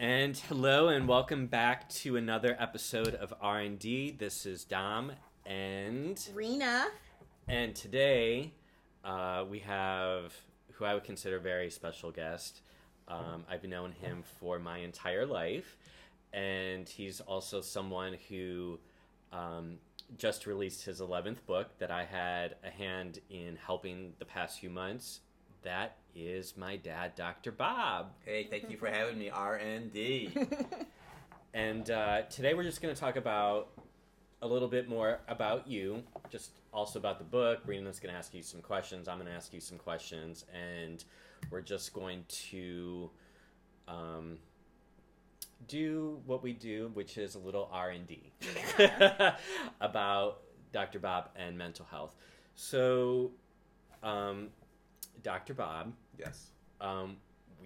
And hello and welcome back to another episode of R&D. This is Dom and Rena. and today uh, we have who I would consider a very special guest. Um, I've known him for my entire life, and he's also someone who um, just released his 11th book that I had a hand in helping the past few months. That is my dad, Dr. Bob. Hey, thank you for having me, RND. And D. And uh, today we're just going to talk about a little bit more about you, just also about the book. Rena's going to ask you some questions. I'm going to ask you some questions, and we're just going to um, do what we do, which is a little R and D about Dr. Bob and mental health. So, um, Dr. Bob, yes. um,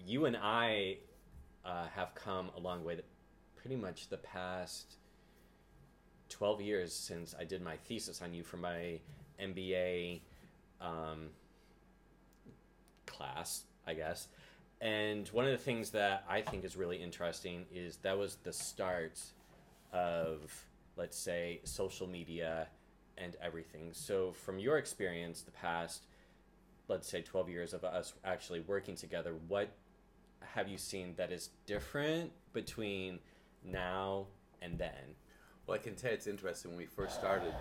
you and I uh, have come a long way. Pretty much the past twelve years since I did my thesis on you for my MBA um, class, I guess. And one of the things that I think is really interesting is that was the start of, let's say, social media and everything. So, from your experience, the past let's say 12 years of us actually working together what have you seen that is different between now and then Well, I can tell you it's interesting. When we first started,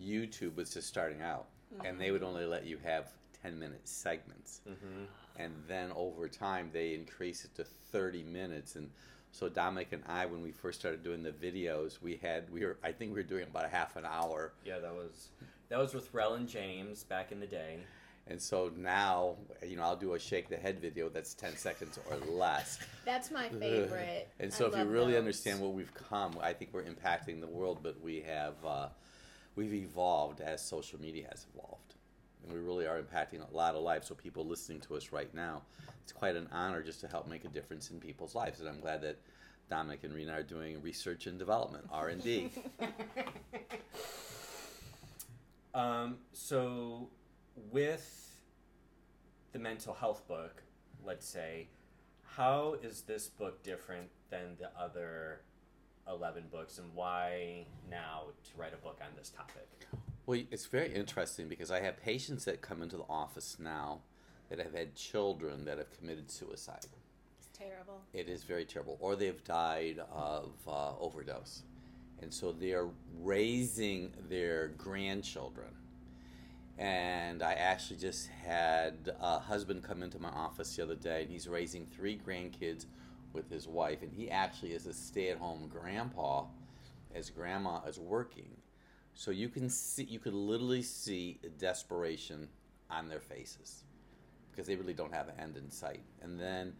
YouTube was just starting out, and they would only let you have 10 minute segments. mm-hmm. And then over time, they increased it to 30 minutes. And so Dominic and I, when we first started doing the videos, we had, we were, I think we were doing about a half an hour. yeah that was that was with Rel and James back in the day And so now, you know, I'll do a shake the head video that's 10 seconds or less. That's my favorite. And so, I if you really those. understand what we've come, I think we're impacting the world, but we have uh, we've evolved as social media has evolved, and we really are impacting a lot of lives. So, people listening to us right now, it's quite an honor just to help make a difference in people's lives, and I'm glad that Dominic and Rena are doing research and development R and D. um, so with the mental health book let's say how is this book different than the other 11 books and why now to write a book on this topic Well, it's very interesting because I have patients that come into the office now that have had children that have committed suicide. It's terrible. It is very terrible. Or they've died of uh, overdose. And so they're raising their grandchildren. And I actually just had a husband come into my office the other day, and he's raising three grandkids with his wife. And he actually is a stay at home grandpa as grandma is working. So you can see, you could literally see desperation on their faces because they really don't have an end in sight. And then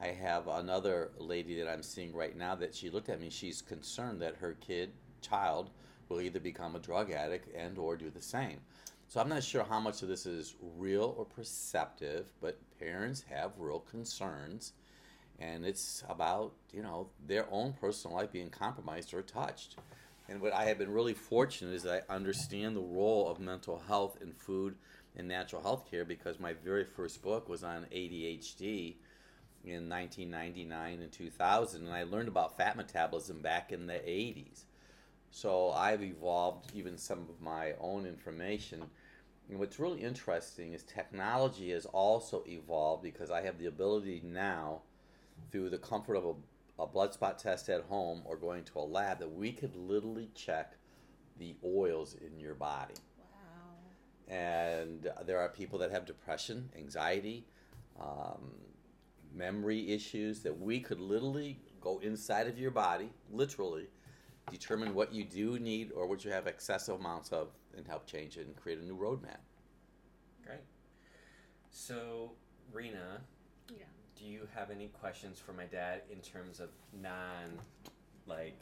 I have another lady that I'm seeing right now that she looked at me. She's concerned that her kid, child, will either become a drug addict and or do the same. So I'm not sure how much of this is real or perceptive, but parents have real concerns, and it's about you know their own personal life being compromised or touched. And what I have been really fortunate is I understand the role of mental health in food and natural health care because my very first book was on ADHD in 1999 and 2000, and I learned about fat metabolism back in the 80s. So I've evolved even some of my own information. And what's really interesting is technology has also evolved because I have the ability now, through the comfort of a, a blood spot test at home or going to a lab, that we could literally check the oils in your body. Wow. And there are people that have depression, anxiety, um, memory issues that we could literally go inside of your body, literally, determine what you do need or what you have excessive amounts of, and help change it and create a new roadmap. Great. So, Rena, Yeah. do you have any questions for my dad in terms of non, like,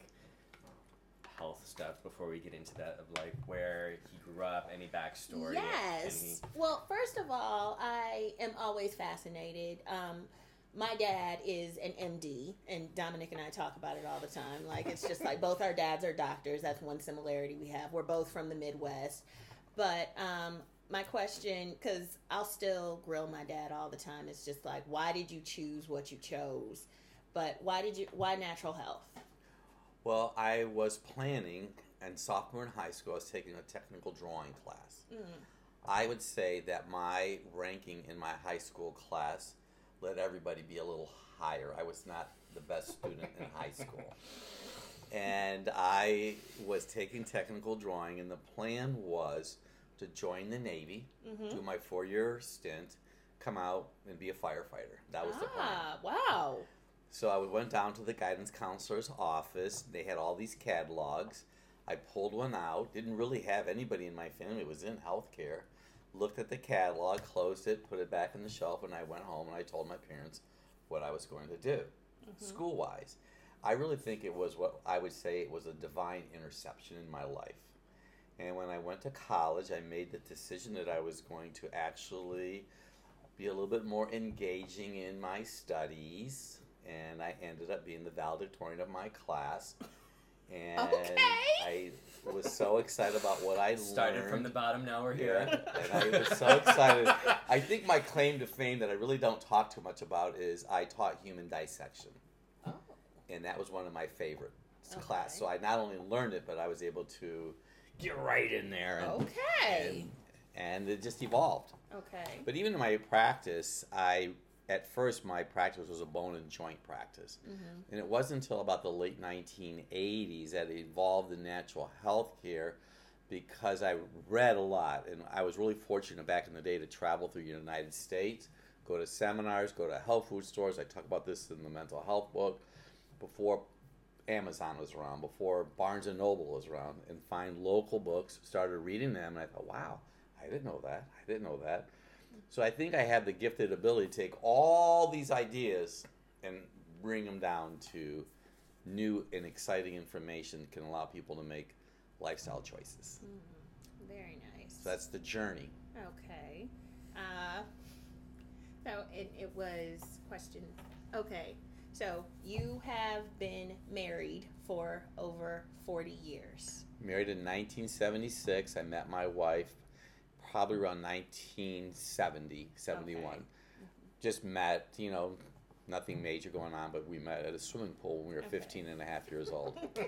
health stuff before we get into that of like where he grew up, any backstory? Yes. any- Well, first of all, I am always fascinated. Um, my dad is an MD, and Dominic and I talk about it all the time. Like, it's just like both our dads are doctors. That's one similarity we have. We're both from the Midwest. But um, my question, because I'll still grill my dad all the time, is just like, why did you choose what you chose? but why did you? Why natural health? Well, I was planning, and sophomore in high school, I was taking a technical drawing class. Mm. I would say that my ranking in my high school class let everybody be a little higher. I was not the best student in high school. And I was taking technical drawing, and the plan was to join the Navy, Mm-hmm. do my four year stint, come out and be a firefighter. That was the plan. Ah, wow. So I went down to the guidance counselor's office. They had all these catalogs. I pulled one out. Didn't really have anybody in my family. It was in healthcare. Looked at the catalog, closed it, put it back in the shelf, and I went home and I told my parents what I was going to do, mm-hmm. school wise. I really think it was what I would say it was a divine interception in my life. And when I went to college, I made the decision that I was going to actually be a little bit more engaging in my studies. And I ended up being the valedictorian of my class. And Okay. I was so excited about what I Started learned. from the bottom, now we're here. Yeah, and I was so excited. I think my claim to fame that I really don't talk too much about is I taught human dissection, Oh. and that was one of my favorite Okay. class. So I not only learned it, but I was able to get right in there, and, Okay. and, and it just evolved. Okay. But even in my practice, I at first my practice was a bone and joint practice, Mm-hmm. and it wasn't until about the late 1980s that it evolved in natural health care because I read a lot, and I was really fortunate back in the day to travel through the United States, go to seminars, go to health food stores. I talk about this in the mental health book before Amazon was around, before Barnes and Noble was around, and find local books. Started reading them, and I thought, wow, I didn't know that. I didn't know that. So I think I have the gifted ability to take all these ideas and bring them down to new and exciting information that can allow people to make lifestyle choices. Very nice. So that's the journey. Okay. Uh, so it, it was question. Okay. So you have been married for over 40 years. Married in 1976. I met my wife probably around 1970, 71. Okay. Just met, you know, nothing major going on, but we met at a swimming pool when we were Okay. 15 and a half years old.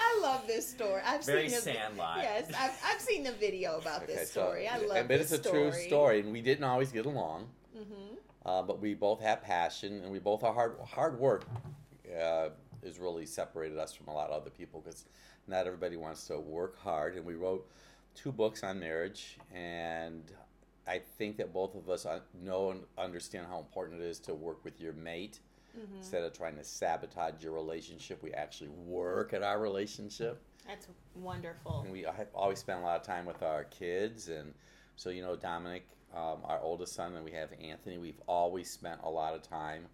I love this story. I've Very seen a, sandlot. Yes, I've, I've seen a video about this story. I love and- this But it's a story. true story, and we didn't always get along. Mm-hmm. Uh, but we both have passion, and we both are hard. Hard work uh, has really separated us from a lot of other people because not everybody wants to work hard. And we wrote two books on marriage, and I think that both of us uh, know and understand how important it is to work with your mate Mm-hmm. instead of trying to sabotage your relationship. We actually work at our relationship. That's wonderful. And we always spend a lot of time with our kids, and so you know Dominic, um, our oldest son, and we have Anthony. We've always spent a lot of time.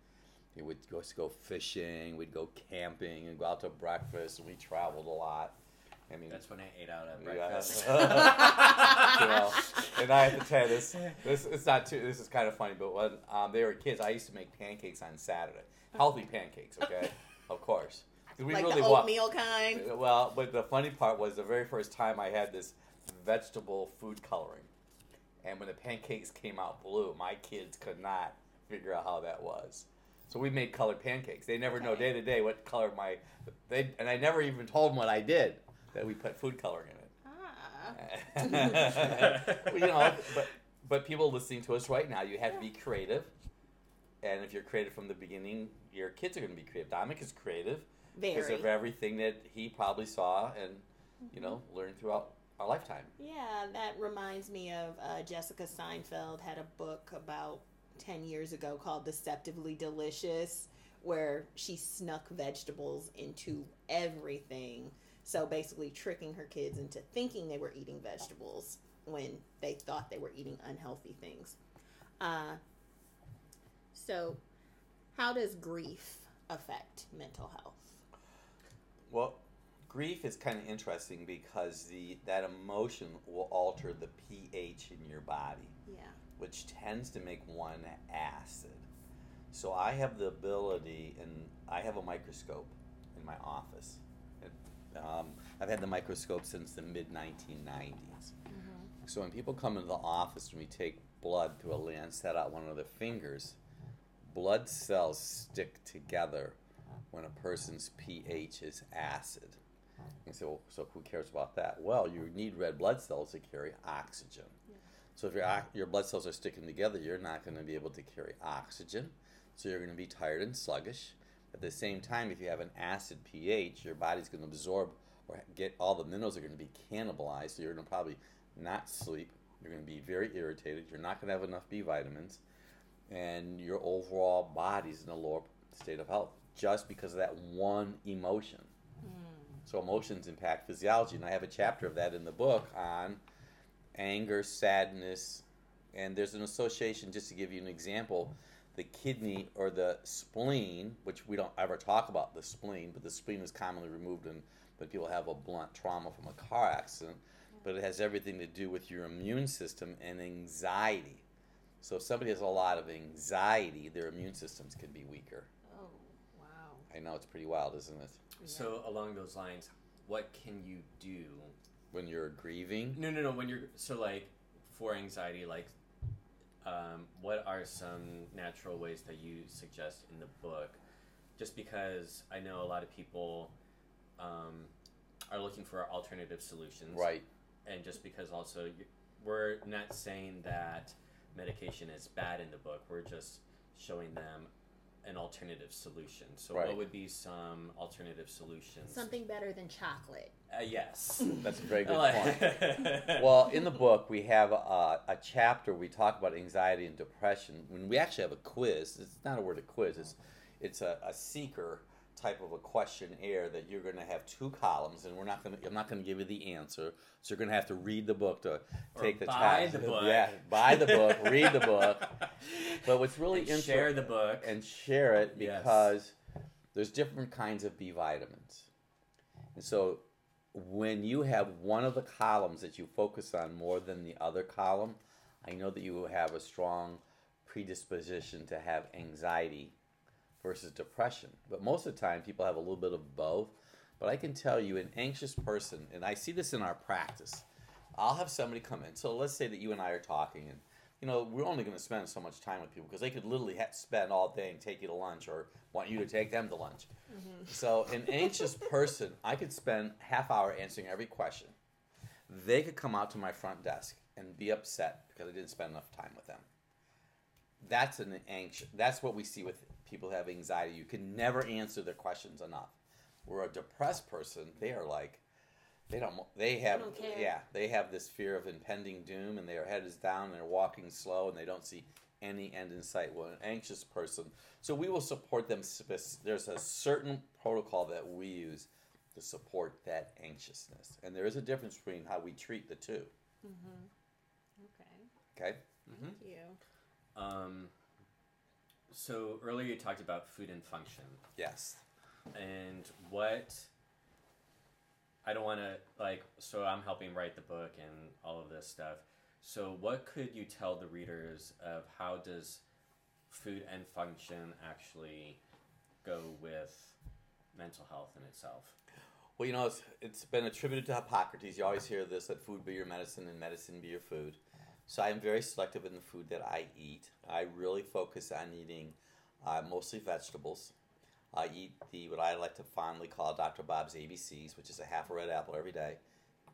We would go go fishing, we'd go camping, and go out to breakfast, and we traveled a lot. I mean, That's when I ate out at Yeah. breakfast. you know, and I have to tell you this. This it's not too. This is kind of funny, but when um, they were kids, I used to make pancakes on Saturday. Healthy pancakes, okay, of course. We like really the wa- oatmeal kind. well, but the funny part was the very first time I had this vegetable food coloring, and when the pancakes came out blue, my kids could not figure out how that was. So we made colored pancakes. They never know day to day what color my they and I never even told them what I did that we put food coloring in it. Ah. you know, but but people listening to us right now, you have to be creative, and if you're creative from the beginning, your kids are going to be creative. Dominic is creative because of everything that he probably saw and you know learned throughout our lifetime. Yeah, that reminds me of uh, Jessica Seinfeld had a book about 10 years ago called Deceptively Delicious, where she snuck vegetables into everything. So basically, tricking her kids into thinking they were eating vegetables when they thought they were eating unhealthy things. Uh, so, how does grief affect mental health? Well, grief is kind of interesting because the that emotion will alter the pH in your body. Yeah. which tends to make one acid. So I have the ability, and I have a microscope in my office. And, um, I've had the microscope since the mid 1990s. So when people come into the office and we take blood through a lancet out one of their fingers, blood cells stick together when a person's pH is acid. And so, so who cares about that? Well, you need red blood cells to carry oxygen. So if your your blood cells are sticking together, you're not going to be able to carry oxygen. So you're going to be tired and sluggish. At the same time, if you have an acid pH, your body's going to absorb or get all the minerals are going to be cannibalized. So you're going to probably not sleep. You're going to be very irritated. You're not going to have enough B vitamins, and your overall body's in a lower state of health just because of that one emotion. Hmm. So emotions impact physiology, and I have a chapter of that in the book on anger, sadness, and there's an association. Just to give you an example, the kidney or the spleen, which we don't ever talk about the spleen, but the spleen is commonly removed in when people have a blunt trauma from a car accident. But it has everything to do with your immune system and anxiety. So if somebody has a lot of anxiety, their immune systems can be weaker. Oh, wow. I know it's pretty wild, isn't it? So along those lines, what can you do? When you're grieving, No, no, no. When you're so like for anxiety, like um, what are some natural ways that you suggest in the book? Just because I know a lot of people um, are looking for alternative solutions, right? and just because also we're not saying that medication is bad in the book we're just showing them an alternative solution so Right. what would be some alternative solutions Something better than chocolate. uh, yes That's a very good point. Well, in the book, we have a, a chapter we talk about anxiety and depression. When we actually have a quiz, it's not a word of quiz. It's it's a, a seeker type of a questionnaire that you're going to have two columns, and we're not going to. I'm not going to give you the answer, so you're going to have to read the book to Or take the buy test. the book. Yeah, buy the book, read the book. But what's really And inter- share the book and share it Yes. because there's different kinds of B vitamins. And so when you have one of the columns that you focus on more than the other column, I know that you have a strong predisposition to have anxiety versus depression. But most of the time, people have a little bit of both. But I can tell you, an anxious person, and I see this in our practice, I'll have somebody come in. So let's say that you and I are talking, and you know we're only going to spend so much time with people because they could literally spend all day and take you to lunch, or want you to take them to lunch. Mm-hmm. So an anxious person, I could spend half hour answering every question. They could come out to my front desk and be upset because I didn't spend enough time with them. That's an anxious. That's what we see with people have anxiety. You can never answer their questions enough. Where a depressed person, they are like, they don't. They have. don't care. yeah, they have this fear of impending doom, and their head is down, and they're walking slow, and they don't see any end in sight. Well, an anxious person. So we will support them. There's a certain protocol that we use to support that anxiousness, and there is a difference between how we treat the two. Okay. Okay. Thank you. um, so earlier you talked about food and function Yes. and what I don't want to like so I'm helping write the book and all of this stuff. So what could you tell the readers of how does food and function actually go with mental health in itself? Well, you know, it's, it's been attributed to Hippocrates. You always hear this that food be your medicine and medicine be your food. So I'm very selective in the food that I eat. I really focus on eating uh, mostly vegetables. I eat the what I like to fondly call Dr. Bob's ABCs, which is a half a red apple every day,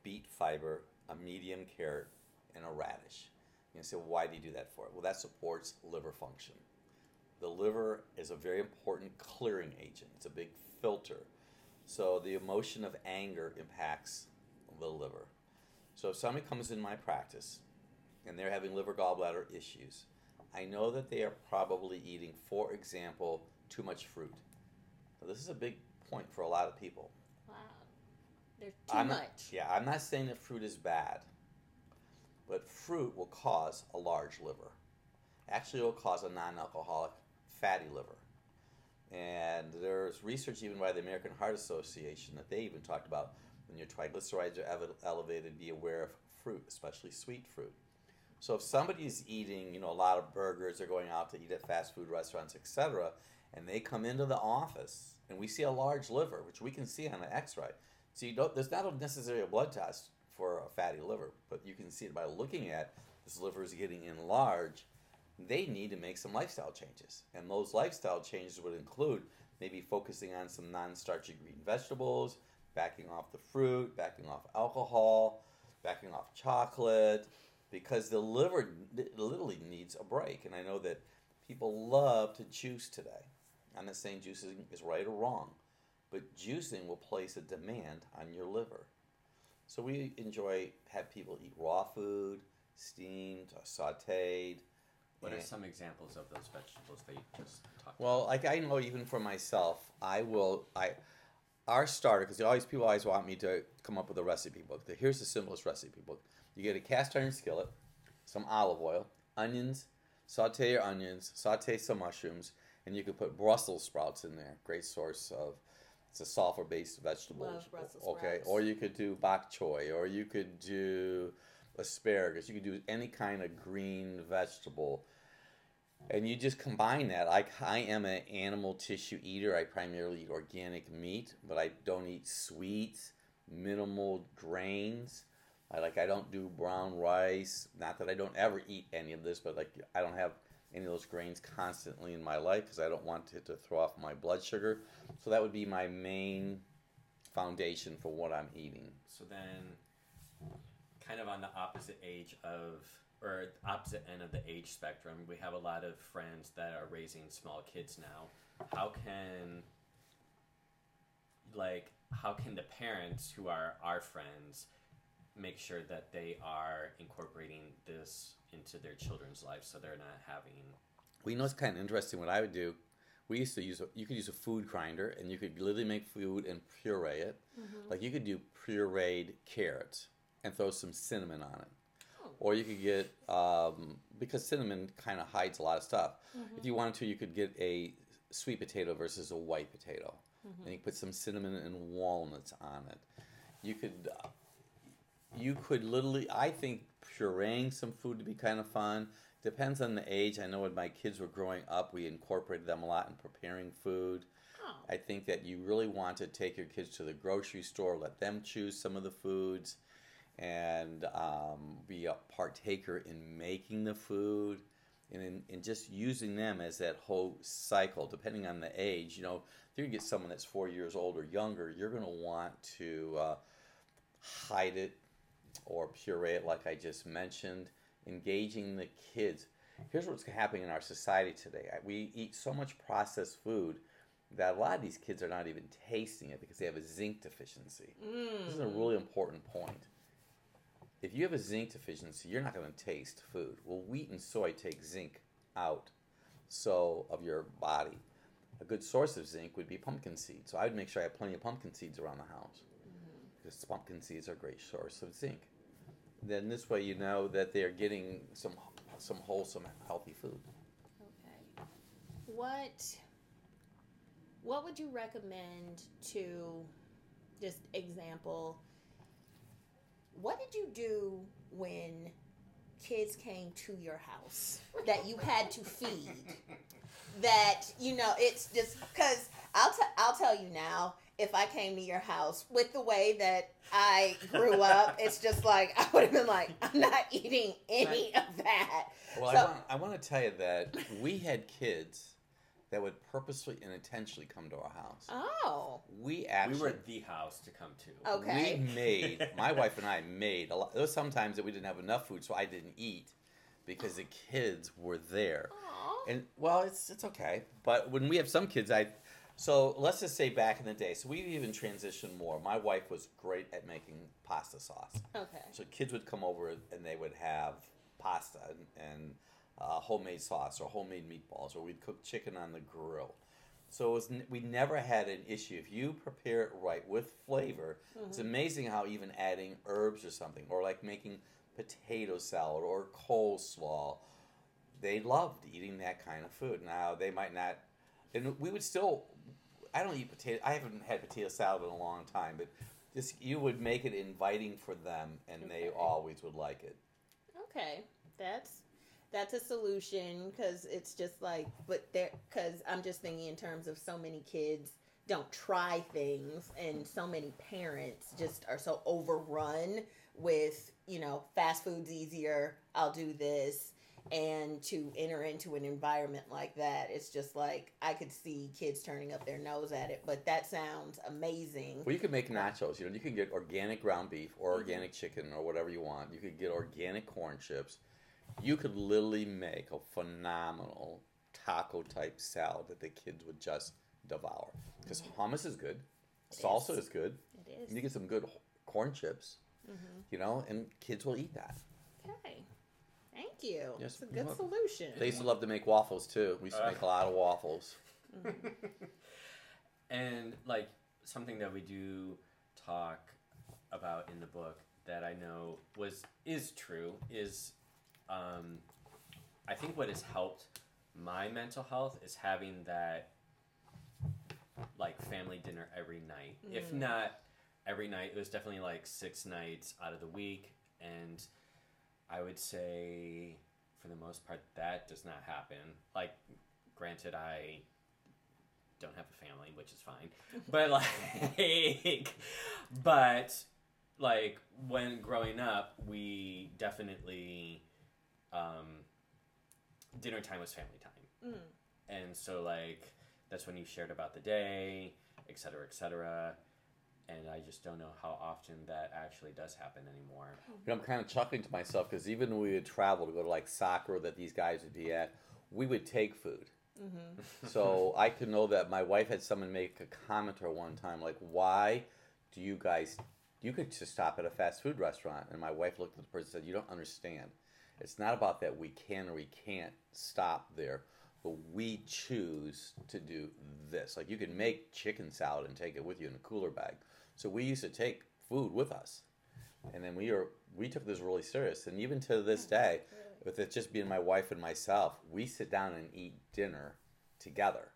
beet fiber, a medium carrot, and a radish. You say, well, why do you do that for? Well, that supports liver function. The liver is a very important clearing agent. It's a big filter. So the emotion of anger impacts the liver. So if somebody comes in my practice and they're having liver gallbladder issues, I know that they are probably eating, for example, too much fruit. Now, this is a big point for a lot of people. Wow. There's too I'm not- much. yeah, I'm not saying that fruit is bad, but fruit will cause a large liver. Actually, it will cause a non alcoholic fatty liver. And there's research even by the American Heart Association that they even talked about when your triglycerides are ev- elevated, be aware of fruit, especially sweet fruit. So if somebody is eating, you know, a lot of burgers, they're going out to eat at fast food restaurants, etc., and they come into the office and we see a large liver, which we can see on an X-ray. So you don't, there's not necessarily a blood test for a fatty liver, but you can see it by looking at this liver is getting enlarged. they need to make some lifestyle changes. And those lifestyle changes would include maybe focusing on some non starchy green vegetables, backing off the fruit, backing off alcohol, backing off chocolate, because the liver literally needs a break. And I know that people love to juice today. I'm not saying juicing is right or wrong, but juicing will place a demand on your liver. So we enjoy have people eat raw food, steamed, or sautéed. What are some examples of those vegetables that you just talked Well, like I know even for myself, I will I our starter because always people always want me to come up with a recipe book. Here's the simplest recipe book. You get a cast iron skillet, some olive oil, onions, saute your onions, saute some mushrooms, and you could put Brussels sprouts in there. Great source of it's a sulfur based vegetable. Love Brussels okay, sprouts. or you could do bok choy, or you could do asparagus. You could do any kind of green vegetable and you just combine that. Like I am an animal tissue eater. I primarily eat organic meat, but I don't eat sweets, minimal grains. I like I don't do brown rice. Not that I don't ever eat any of this, but like I don't have any of those grains constantly in my life because I don't want it to throw off my blood sugar. So that would be my main foundation for what I'm eating. So then, kind of on the opposite age of, or opposite end of the age spectrum, we have a lot of friends that are raising small kids now. How can, like, how can the parents who are our friends make sure that they are incorporating this into their children's lives so they're not having Well, you know, it's kind of interesting. What I would do, we used to use a, you could use a food grinder, and you could literally make food and puree it. Like you could do pureed carrots and throw some cinnamon on it, Oh. or you could get um, because cinnamon kind of hides a lot of stuff. If you wanted to, you could get a sweet potato versus a white potato, and you put some cinnamon and walnuts on it. You could uh, you could literally i think pureeing some food to be kind of fun depends on the age. I know when my kids were growing up we incorporated them a lot in preparing food. Oh. i think that you really want to take your kids to the grocery store let them choose some of the foods and um, be a partaker in making the food and in, just using them as that whole cycle. Depending on the age you know if you get someone that's four years old or younger you're going to want to uh, hide it or puree it like I just mentioned, engaging the kids. Here's what's happening in our society today. We eat so much processed food that a lot of these kids are not even tasting it because they have a zinc deficiency. This is a mm. really important point. If you have a zinc deficiency, you're not going to taste food. Well, wheat and soy take zinc out so of your body. A good source of zinc would be pumpkin seeds. So I would make sure I have plenty of pumpkin seeds around the house because pumpkin seeds are a great source of zinc. Then this way you know that they are getting some some wholesome, healthy food. Okay. What what would you recommend to just example what did you do when kids came to your house that you had to feed that you know it's just because I'll, t- I'll tell you now if I came to your house with the way that I grew up, it's just like I would have been like, I'm not eating any of that. Well, So- I, want, I want to tell you that we had kids that would purposely and intentionally come to our house. Oh, We actually we were the house to come to. Okay. we made my wife and I made a lot. There was sometimes that we didn't have enough food, so I didn't eat because the kids were there. Aw. And well, it's it's okay. But when we have some kids, I so let's just say back in the day. So we even transitioned more. My wife was great at making pasta sauce. okay. So kids would come over and they would have pasta and, and uh, homemade sauce or homemade meatballs, or we'd cook chicken on the grill. So it was, we never had an issue. If you prepare it right with flavor, it's amazing how even adding herbs or something, or like making potato salad or coleslaw, they loved eating that kind of food. Now they might not, and we would still. I don't eat potato. I haven't had potato salad in a long time, but just you would make it inviting for them, and they always would like it. Okay, that's that's a solution because it's just like, but there because I'm just thinking in terms of so many kids don't try things, and so many parents just are so overrun with you know fast food's easier. I'll do this, and to enter into an environment like that it's just like i could see kids turning up their nose at it but that sounds amazing Well, you could make nachos. You know, you can get organic ground beef or organic chicken or whatever you want. You could get organic corn chips. You could literally make a phenomenal taco type salad that the kids would just devour. Because hummus is good, It salsa is. is good. it is You get some good corn chips, Mhm. you know, and kids will eat that. okay you Yes, it's a good solution They used to love to make waffles too. We used to Uh. make a lot of waffles. and like something that we do talk about in the book that I know was is true is um, I think what has helped my mental health is having that like family dinner every night. If Mm. not every night, it was definitely like six nights out of the week, and I would say for the most part that does not happen. Like, granted, I don't have a family, which is fine, but like, but like when growing up, we definitely um, dinner time was family time Mm. and so like that's when you shared about the day et cetera et cetera and i just don't know how often that actually does happen anymore You know, I'm kind of chuckling to myself because even when we would travel to go to like soccer that these guys would be at, we would take food. Mm-hmm. So I could know that my wife had someone make a comment her one time, like, "Why do you guys? You could just stop at a fast food restaurant." And my wife looked at the person and said, "You don't understand. It's not about that we can or we can't stop there, but we choose to do this. Like you can make chicken salad and take it with you in a cooler bag. So we used to take food with us, and then we are we took this really serious. And even to this oh, day, with it just being my wife and myself, we sit down and eat dinner together.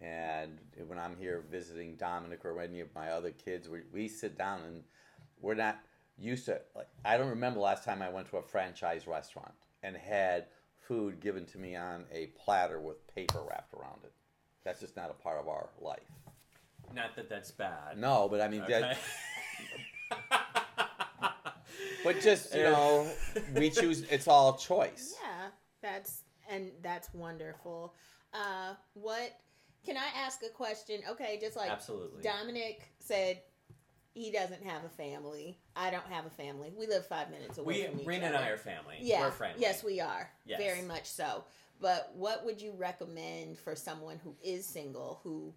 And when I'm here visiting Dominic or any of my other kids, we, we sit down and we're not used to. Like, I don't remember last time I went to a franchise restaurant and had food given to me on a platter with paper wrapped around it. That's just not a part of our life. Not that that's bad No, but I mean, that, but just you know, we choose. It's all choice. Yeah, that's and that's wonderful. Uh, what can I ask a question? Okay, just like absolutely Dominic said, he doesn't have a family. I don't have a family. We live five minutes away we from each Rena other. and i are family Yeah. we're friendly Yes, we are. Yes. Very much so. But what would you recommend for someone who is single who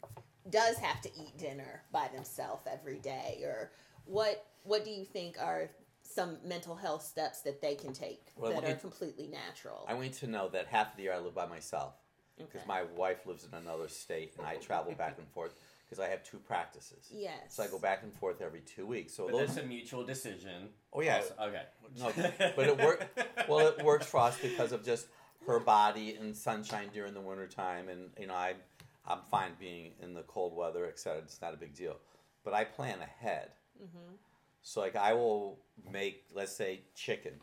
does have to eat dinner by themselves every day or what what do you think are some mental health steps that they can take Well, that are me- completely natural? I want to know that half of the year I live by myself because Okay. my wife lives in another state and I travel back and forth because I have two practices. yes. So I go back and forth every two weeks. So but those, that's a mutual decision oh yeah, Also- okay No, but it work- well it works for us because of just her body and sunshine during the winter time, and you know I I'm fine being in the cold weather, etc. It's not a big deal, but I plan ahead. Mhm. So like I will make let's say chicken,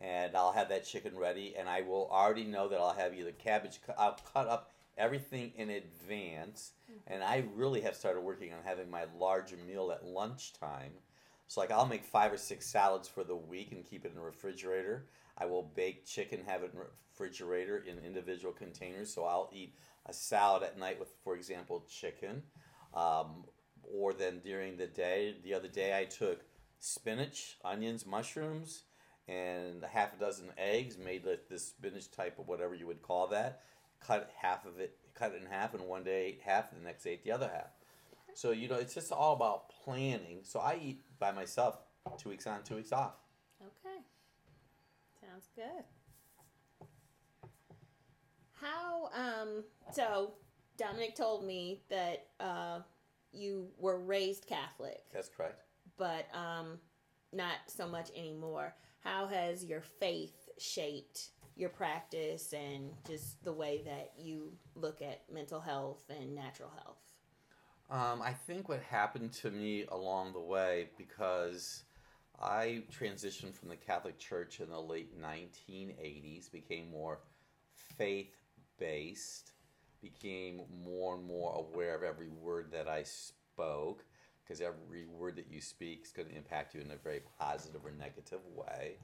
and I'll have that chicken ready, and I will already know that I'll have either cabbage. I'll cut up everything in advance, and I really have started working on having my larger meal at lunchtime. So like I'll make five or six salads for the week and keep it in the refrigerator. I will bake chicken, have it in the refrigerator in individual containers. So I'll eat a salad at night with, for example, chicken. Um, or then during the day, the other day I took spinach, onions, mushrooms, and a half a dozen eggs, made this spinach type of whatever you would call that. Cut half of it, cut it in half, and one day ate half, the next day ate the other half. So you know, it's just all about planning. So I eat by myself, two weeks on, two weeks off. Okay. Sounds good. How um so Dominic told me that uh you were raised Catholic, That's correct. but um not so much anymore. How has your faith shaped your practice and just the way that you look at mental health and natural health? Um, I think what happened to me along the way because I transitioned from the Catholic Church in the late 1980s, became more faith based, became more and more aware of every word that I spoke because every word that you speak is going to impact you in a very positive or negative way.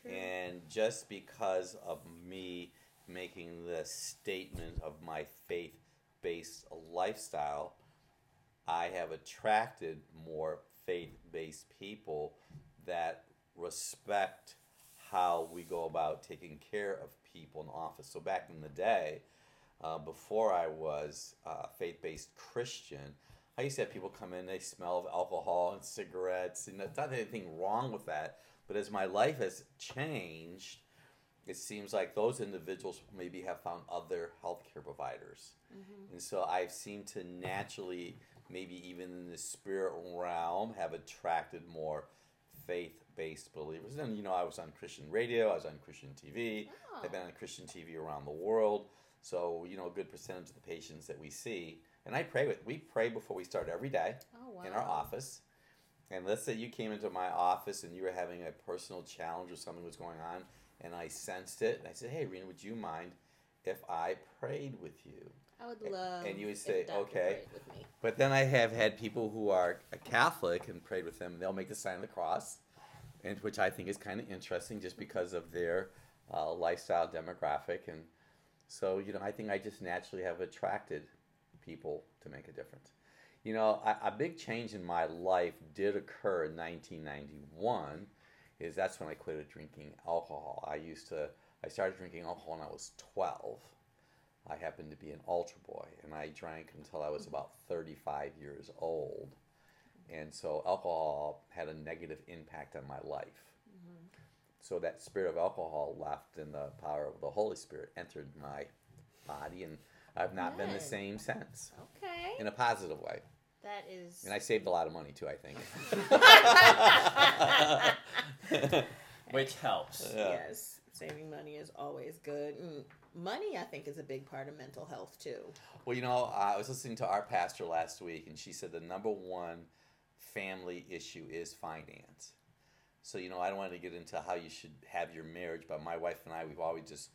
True. And just because of me making the statement of my faith based lifestyle, I have attracted more faith based people that respect how we go about taking care of people in office. So back in the day, uh, before I was a faith based Christian, I used to have people come in, they smell of alcohol and cigarettes, and there's not anything wrong with that. But as my life has changed, it seems like those individuals maybe have found other healthcare providers. And so I've seemed to naturally, maybe even in the spirit realm, have attracted more faith based believers. And, you know, I was on Christian radio, I was on Christian TV, Oh. I've been on Christian TV around the world. So, you know, a good percentage of the patients that we see, and I pray with, we pray before we start every day Oh wow. in our office. And let's say you came into my office and you were having a personal challenge or something was going on, and I sensed it. And I said, Hey, Rena, would you mind if I prayed with you? I would love. and you would say, okay. With me. But then I have had people who are a Catholic and prayed with them. They'll make the sign of the cross, and which I think is kind of interesting just because of their uh, lifestyle demographic. And so, you know, I think I just naturally have attracted people to make a difference. You know, a, a big change in my life did occur in 1991. Is that's when I quit drinking alcohol. I used to. I started drinking alcohol when I was 12. I happened to be an altar boy, and I drank until I was mm-hmm. about 35 years old. And so alcohol had a negative impact on my life. Mm-hmm. So that spirit of alcohol left, and the power of the Holy Spirit entered my body, and I've not been the same since Okay. in a positive way. That is. And I saved a lot of money too, I think. Which helps. Yeah. Yes, saving money is always good. Money, I think, is a big part of mental health too. Well, you know, I was listening to our pastor last week, and she said the number one family issue is finance. So, you know, I don't want to get into how you should have your marriage, but my wife and I, we've always just,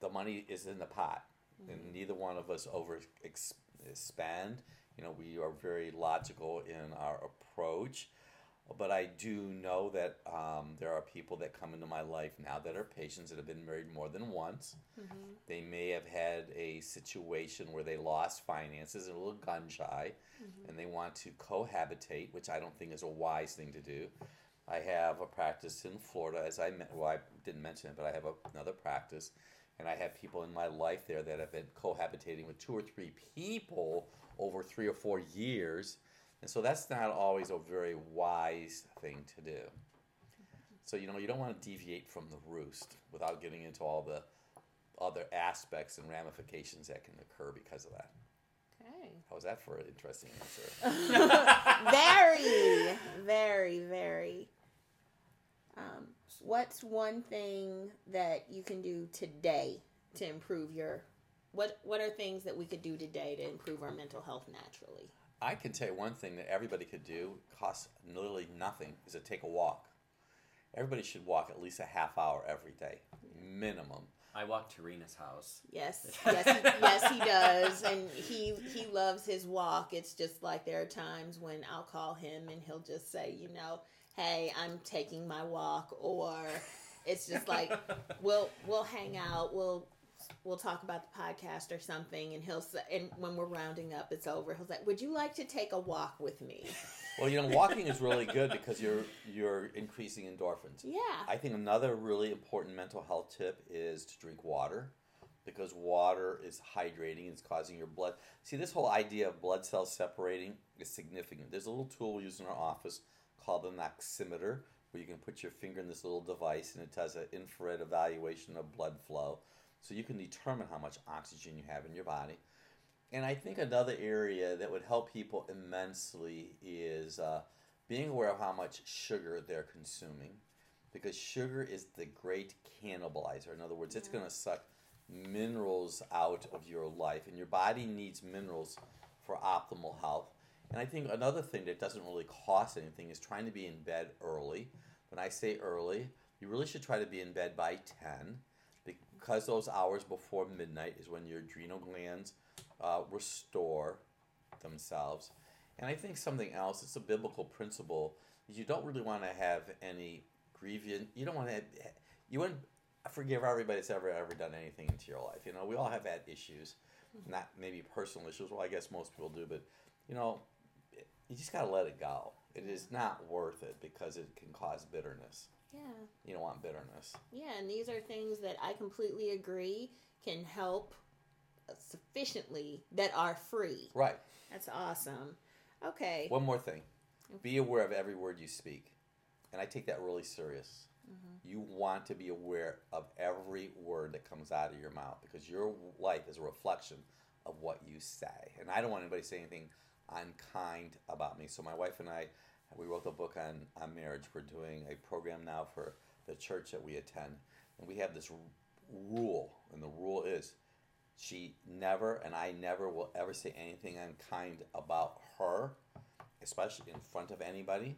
the money is in the pot, and mm-hmm. neither one of us over ex- spend. You know, we are very logical in our approach. But I do know that um, there are people that come into my life now that are patients that have been married more than once. They may have had a situation where they lost finances and a little gun shy, and they want to cohabitate, which I don't think is a wise thing to do. I have a practice in Florida, as I well, I didn't mention it, but I have a, another practice, and I have people in my life there that have been cohabitating with two or three people over three or four years, and so that's not always a very wise thing to do. So you know you don't want to deviate from the roost without getting into all the other aspects and ramifications that can occur because of that. Okay. How was that for an interesting answer? very, very, very. Um, what's one thing that you can do today to improve your? What What are things that we could do today to improve our mental health naturally? I can tell you one thing that everybody could do, costs literally nothing, is to take a walk. Everybody should walk at least a half hour every day, minimum. I walk to Rena's house. Yes, yes, he, yes, he does, and he he loves his walk. It's just like there are times when I'll call him and he'll just say, you know, hey, I'm taking my walk, or it's just like we'll we'll hang out, we'll we'll talk about the podcast or something, and he'll say, and when we're rounding up, it's over. He'll say, would you like to take a walk with me? Well, you know, walking is really good because you're you're increasing endorphins. Yeah, I think another really important mental health tip is to drink water because water is hydrating. It's causing your blood. See, this whole idea of blood cells separating is significant. There's a little tool we use in our office called the Noximeter where you can put your finger in this little device and it does an infrared evaluation of blood flow. So you can determine how much oxygen you have in your body. And I think another area that would help people immensely is uh, being aware of how much sugar they're consuming because sugar is the great cannibalizer. In other words, it's going to suck minerals out of your life, and your body needs minerals for optimal health. And I think another thing that doesn't really cost anything is trying to be in bed early. When I say early, you really should try to be in bed by 10 because those hours before midnight is when your adrenal glands uh, restore themselves. And I think something else, it's a biblical principle, is you don't really want to have any grieve you. Don't want to. You wouldn't forgive everybody that's ever ever done anything into your life. You know, we all have had issues, not maybe personal issues. Well, I guess most people do, but you know, you just gotta let it go. It is not worth it because it can cause bitterness. Yeah. You don't want bitterness. Yeah, and these are things that I completely agree can help sufficiently that are free. Right. That's awesome. Okay. One more thing. Be aware of every word you speak. And I take that really serious. Mm-hmm. You want to be aware of every word that comes out of your mouth because your life is a reflection of what you say. And I don't want anybody to say anything unkind about me. So my wife and I, we wrote the book on, on marriage. We're doing a program now for the church that we attend. And we have this r- rule. And the rule is she never and I never will ever say anything unkind about her, especially in front of anybody.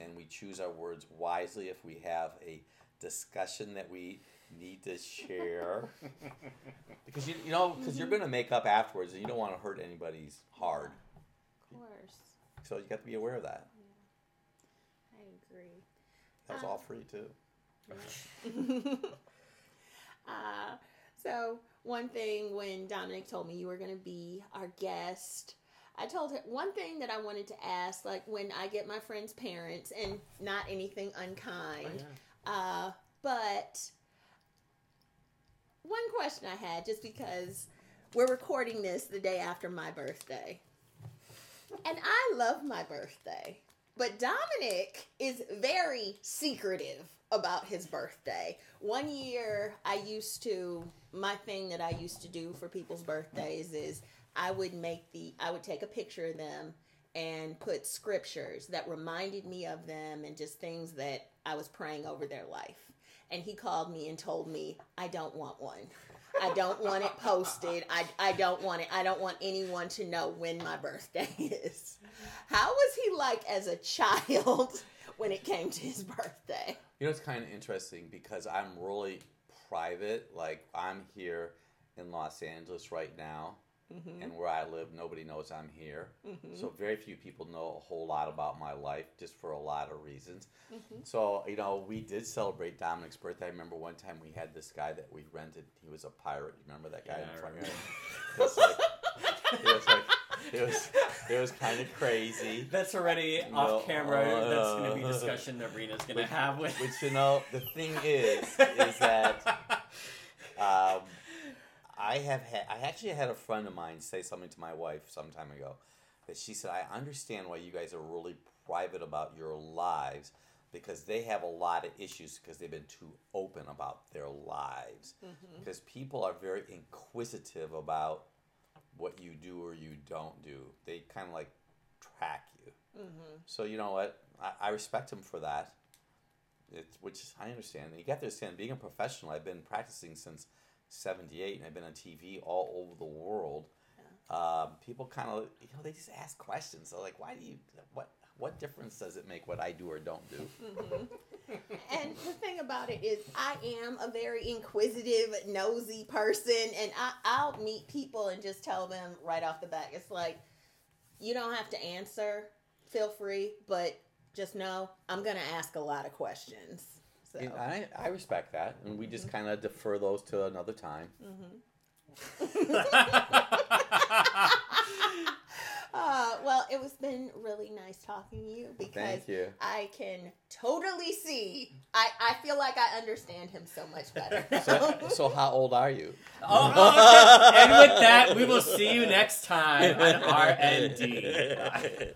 And we choose our words wisely if we have a discussion that we need to share. because you, you know, because you're going to make up afterwards and you don't want to hurt anybody's heart. Of course. So you got to be aware of that. I agree. That was all free too. uh, so one thing when Dominic told me you were going to be our guest, I told him one thing that I wanted to ask, like when I get my friend's parents, and not anything unkind, uh, but one question I had, just because we're recording this the day after my birthday, and I love my birthday. But Dominic is very secretive about his birthday. One year, I used to, my thing that I used to do for people's birthdays is I would make the, I would take a picture of them and put scriptures that reminded me of them and just things that I was praying over their life. And he called me and told me, I don't want one. I don't want it posted. I, I don't want it. I don't want anyone to know when my birthday is. How was he like as a child when it came to his birthday? You know, it's kind of interesting because I'm really private. Like, I'm here in Los Angeles right now, and where I live, nobody knows I'm here. So, very few people know a whole lot about my life just for a lot of reasons. So, you know, we did celebrate Dominic's birthday. I remember one time we had this guy that we rented. He was a pirate. You remember that guy Yeah, in front of remember. you? It was like, it was it was, kind of crazy. That's already No, off camera. That's going to be uh, discussion that Rena's going to have with. Which you know, the thing is, is that um, I have had. I actually had a friend of mine say something to my wife some time ago, that she said, "I understand why you guys are really private about your lives." Because they have a lot of issues because they've been too open about their lives. Mm-hmm. Because people are very inquisitive about what you do or you don't do. They kind of like track you. Mm-hmm. So you know what? I, I respect him for that. It's, which I understand. You got to understand, being a professional, I've been practicing since '78, and I've been on TV all over the world. Um, people kind of, you know, they just ask questions. So like, why do you? What what difference does it make what I do or don't do? And the thing about it is, I am a very inquisitive, nosy person, and I, I'll meet people and just tell them right off the bat, it's like, you don't have to answer, feel free, but just know I'm going to ask a lot of questions. So, And I I respect that, and we just kind of defer those to another time. uh, well, it was been really nice talking to you because Thank you. I can totally see. I, I feel like I understand him so much better. So, so how old are you? Oh, okay. And with that, we will see you next time on RND.